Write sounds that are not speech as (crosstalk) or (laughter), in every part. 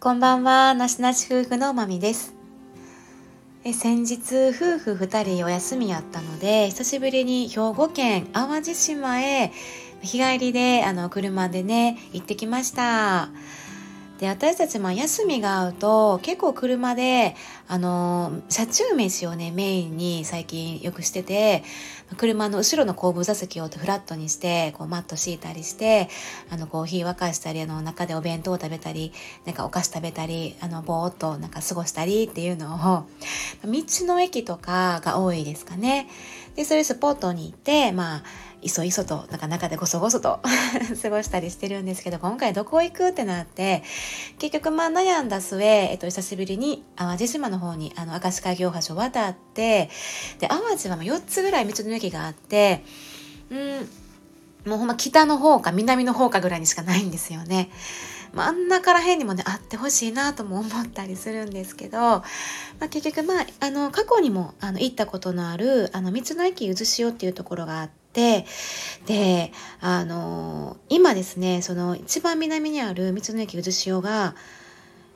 こんばんは、なしなし夫婦のまみです。え先日、夫婦二人お休みやったので、久しぶりに兵庫県淡路島へ日帰りで、あの、車でね、行ってきました。で私たちも休みが合うと結構車であの車中飯をねメインに最近よくしてて車の後ろの後部座席をフラットにしてこうマット敷いたりしてあのコーヒー沸かしたりあの中でお弁当を食べたりなんかお菓子食べたりあのぼーっとなんか過ごしたりっていうのを (laughs) 道の駅とかが多いですかね。でそういうスポットに行ってまあいそいそとなんか中でごそごそと (laughs) 過ごしたりしてるんですけど今回どこ行くってなって結局まあ悩んだ末、えっと、久しぶりに淡路島の方にあの明石海峡橋を渡ってで淡路は4つぐらい道の駅があってうんもうほんま北の方か南の方かぐらいにしかないんですよね。真ん中ら辺にもねあってほしいなとも思ったりするんですけど、まあ、結局まああの過去にもあの行ったことのあるあの道の駅渦潮っていうところがあってて、で、あの今ですね、その一番南にある道の駅渦潮が、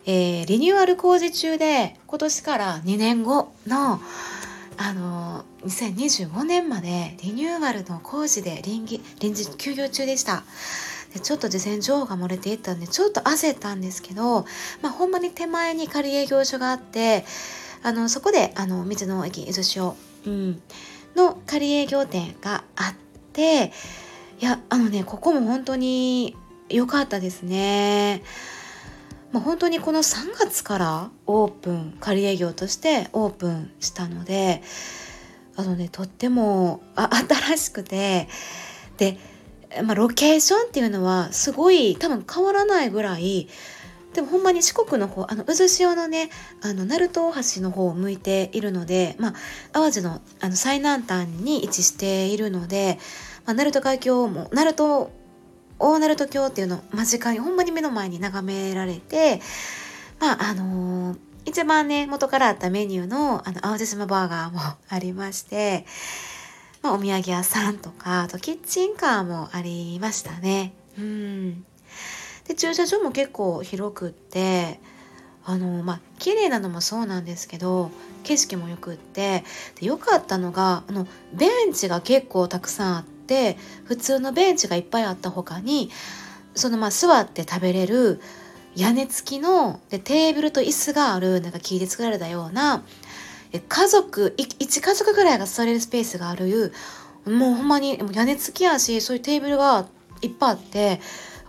えー、リニューアル工事中で、今年から2年後の、あの2025年までリニューアルの工事で臨時臨時休業中でした。ちょっと事前情報が漏れていったんでちょっと焦ったんですけど、まあ、ほんまに手前に仮営業所があってあのそこであの道の駅渦潮、うん、の仮営業店があっていやあのねここも本当に良かったですね。まあ、本当にこの3月からオープン仮営業としてオープンしたのであのねとっても新しくてで、まあ、ロケーションっていうのはすごい多分変わらないぐらいでもほんまに四国の方あの渦潮のねあの鳴門大橋の方を向いているので、まあ、淡路のあの最南端に位置しているので、まあ、鳴門海峡も鳴門大鳴門橋っていうのを間近にほんまに目の前に眺められてまああのー、一番ね元からあったメニューのあの淡路島バーガーも (laughs) ありまして、まあ、お土産屋さんとかあとキッチンカーもありましたね。うんで駐車場も結構広くってあのまあ綺麗なのもそうなんですけど景色もよくってでよかったのがあのベンチが結構たくさんあって普通のベンチがいっぱいあった他にそのまあ座って食べれる屋根付きのでテーブルと椅子があるなんか木で作られたような家族1家族ぐらいが座れるスペースがあるもうほんまに屋根付きやしそういうテーブルがいっぱいあって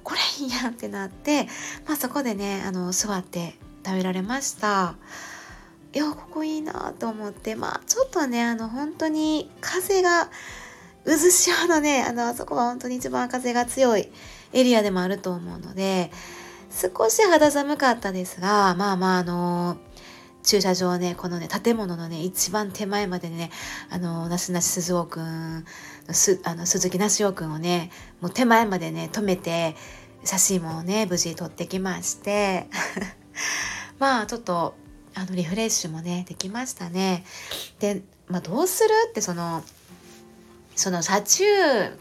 これいいやんってなって、まあ、そこでねあの座って食べられました。いやここいいなと思ってまあちょっとねあの本当に風が渦潮のねあのあそこは本当に一番風が強いエリアでもあると思うので少し肌寒かったですがまあまああの駐車場ねこのね建物のね一番手前までねあのなすなし鈴尾くんすあの鈴木なしおくんをねもう手前までね止めて写真もね無事撮ってきまして。(laughs) まあちょっとあのリフレッシュもねできましたね。で、まあ、どうする？ってそのその車中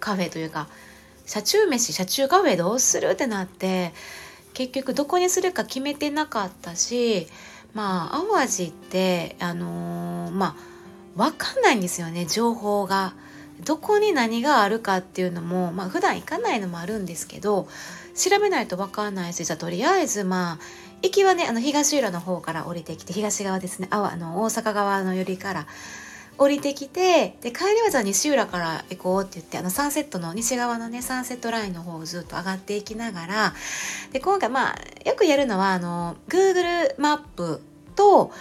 カフェというか車中飯車中カフェどうする？ってなって結局どこにするか決めてなかったしまあ淡路ってあのー、まあ分かんないんですよね情報が。どこに何があるかっていうのも、まあ普段行かないのもあるんですけど調べないと分かんないしじゃあとりあえずまあ行きはねあの東浦の方から降りてきて東側ですねああの大阪側の寄りから降りてきてで帰りはじゃあ西浦から行こうって言ってあのサンセットの西側のねサンセットラインの方をずっと上がっていきながらで今回まあよくやるのはあの Google マップと、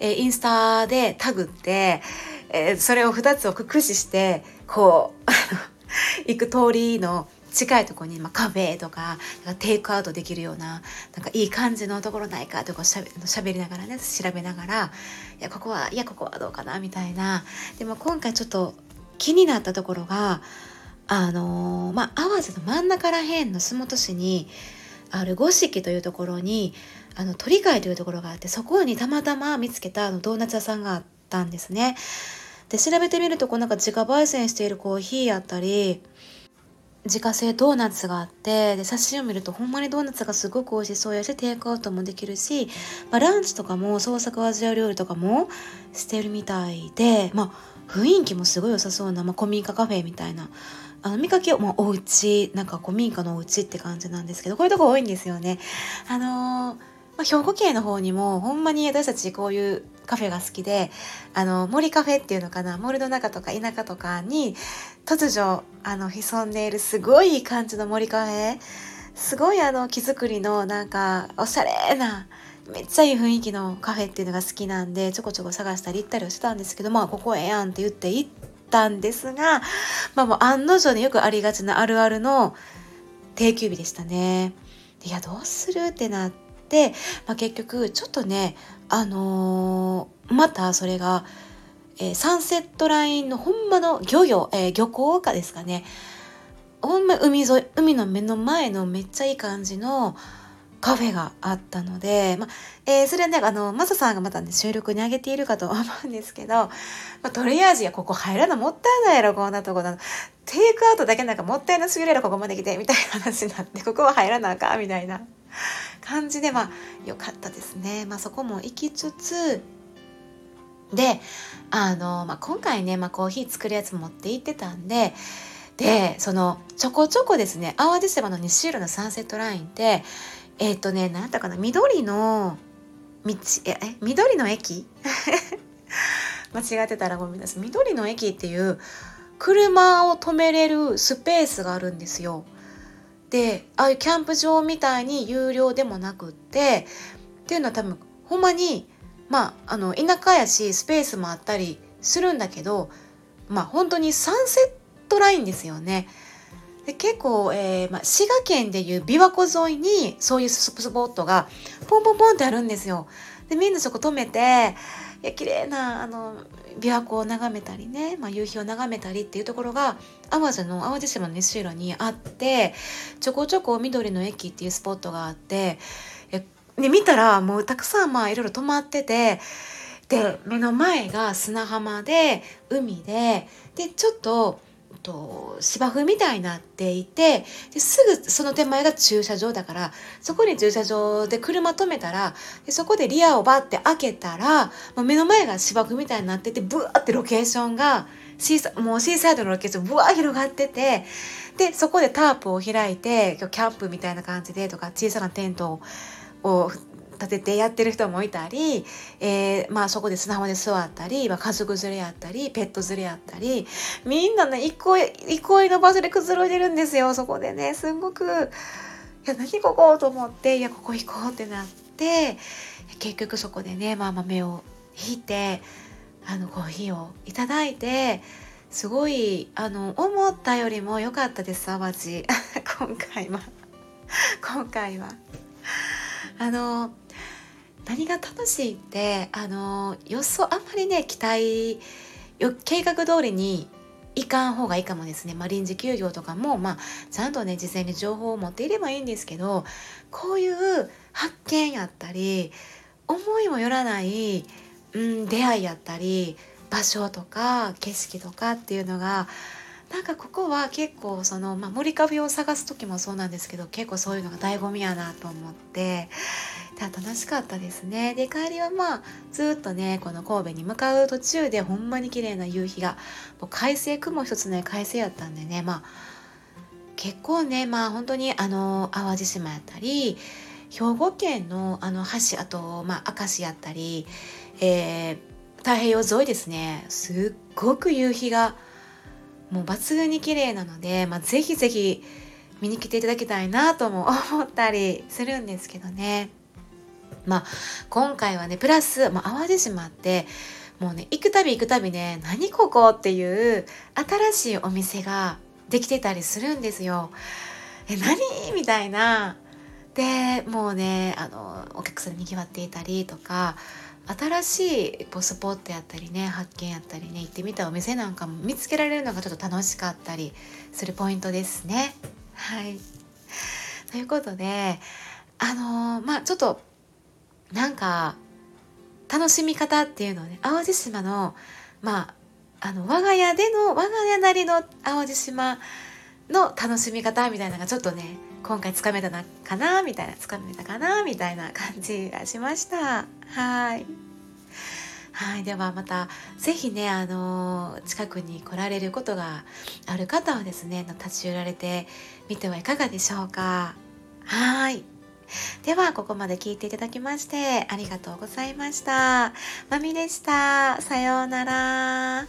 えー、インスタでタグって、えー、それを2つを駆使してこう (laughs) 行く通りの近いところに、まあ、カフェとかテイクアウトできるようななんかいい感じのところないかとかしゃべしゃべりながらね調べながらいやここはいやここはどうかなみたいな。でも今回ちょっと気になったところがあのー、まあ淡路の真ん中ら辺の洲本市にある五色というところにあの鳥貝というところがあってそこにたまたま見つけたあのドーナツ屋さんがあったんですね。で調べてみるとこうなんか自家焙煎しているコーヒーやったり自家製ドーナツがあってで写真を見るとほんまにドーナツがすごく美味しそうやしテイクアウトもできるし、まあ、ランチとかも創作アジア料理とかもしてるみたいで、まあ、雰囲気もすごい良さそうな、まあ、古民家カフェみたいなあの見かけ、まあ、お家なんか古民家のお家って感じなんですけどこういうとこ多いんですよね。あのーまあ、兵庫県の方にもほんまに私たちこういうカフェが好きであの森カフェっていうのかな森の中とか田舎とかに突如あの潜んでいるすごい感じの森カフェすごいあの木造りのなんかおしゃれなめっちゃいい雰囲気のカフェっていうのが好きなんでちょこちょこ探したり行ったりはしてたんですけどまあここええやんって言って行ったんですがまあもう案の定によくありがちなあるあるの定休日でしたね。いやどうするってなって、まあ、結局ちょっとねあのー、またそれが、えー、サンセットラインのほんまの漁業、えー、漁港かですかねほんま海沿い海の目の前のめっちゃいい感じのカフェがあったので、まあえー、それはねあのマサさんがまたね収録に上げているかと思うんですけど、まあ、とりあえずやここ入らなもったいないやろこんなとこだテイクアウトだけなんかもったいなすぎるやろここまで来てみたいな話になってここは入らなあかんみたいな感じでまあ良かったですね。まあ、そこも行きつつであの、まあ、今回ね、まあ、コーヒー作るやつ持って行ってたんででそのちょこちょこですね淡路島の西色のサンセットラインってえっ、ー、とね何だったかな緑の道え緑の駅？(laughs) 間違ってたらごめんなさい緑の駅っていう車を止めれるスペースがあるんですよ。でああいうキャンプ場みたいに有料でもなくってっていうのは多分ほんまにまああの田舎やしスペースもあったりするんだけどまあ本当にサンセットラインですよね。で結構、えーまあ、滋賀県でいう琵琶湖沿いにそういうスポットがポンポンポンってあるんですよ。でみんなそこ止めていや綺麗なあの琵琶湖を眺めたりね、まあ、夕日を眺めたりっていうところが淡路の淡路島の西浦にあってちょこちょこ緑の駅っていうスポットがあってで見たらもうたくさんまあいろいろ泊まっててで目の前が砂浜で海ででちょっとと芝生みたいになっていてですぐその手前が駐車場だからそこに駐車場で車止めたらでそこでリアをバッて開けたらもう目の前が芝生みたいになっててブワーってロケーションがシーサもうシーサイドのロケーションブワー広がっててでそこでタープを開いて今日キャンプみたいな感じでとか小さなテントを立ててやってる人もいたり、えー、まあそこで砂浜で座ったり、まあ、家族連れやったりペット連れやったりみんなね憩い憩いの場所でくつろいでるんですよそこでね。すごくいや何ここと思っていやここ行こうってなって結局そこでね、まあ、豆をひいてあのコーヒーをいただいてすごいあの思ったよりも良かったです淡路。(laughs) 今回は。(laughs) 今回は。あの何が楽しいってあの予想あんまりね期待計画通りにいかん方がいいかもですね、まあ、臨時休業とかも、まあ、ちゃんとね事前に情報を持っていればいいんですけどこういう発見やったり思いもよらない、うん、出会いやったり場所とか景色とかっていうのがなんかここは結構その、まあ、森カフェを探す時もそうなんですけど結構そういうのが醍醐味やなと思って楽しかったですね。で帰りはまあずっとねこの神戸に向かう途中でほんまに綺麗な夕日がもう快晴雲一つね快晴やったんでねまあ結構ねまあ本当にあの淡路島やったり兵庫県のあの橋あとまあ明石やったり、えー、太平洋沿いですね。すっごく夕日がもう抜群に綺麗なので、まあ、ぜひぜひ見に来ていただきたいなとも思ったりするんですけどね。まあ今回はねプラス、まあ、淡路島ってもうね行くたび行くたびね何ここっていう新しいお店ができてたりするんですよ。え何みたいな。でもうねあのお客さんにぎわっていたりとか新しいスポットやったりね発見やったりね行ってみたお店なんかも見つけられるのがちょっと楽しかったりするポイントですね。はいということであのー、まあちょっとなんか楽しみ方っていうのをね淡路島のまああの我が家での我が家なりの淡路島の楽しみ方みたいなのがちょっとね今回つかめたなかなみたいなつかめたかなみたいな感じがしました。はい。はいではまた是非ねあの近くに来られることがある方はですね立ち寄られてみてはいかがでしょうか。はい。ではここまで聞いていただきましてありがとうございました。まみでした。さようなら。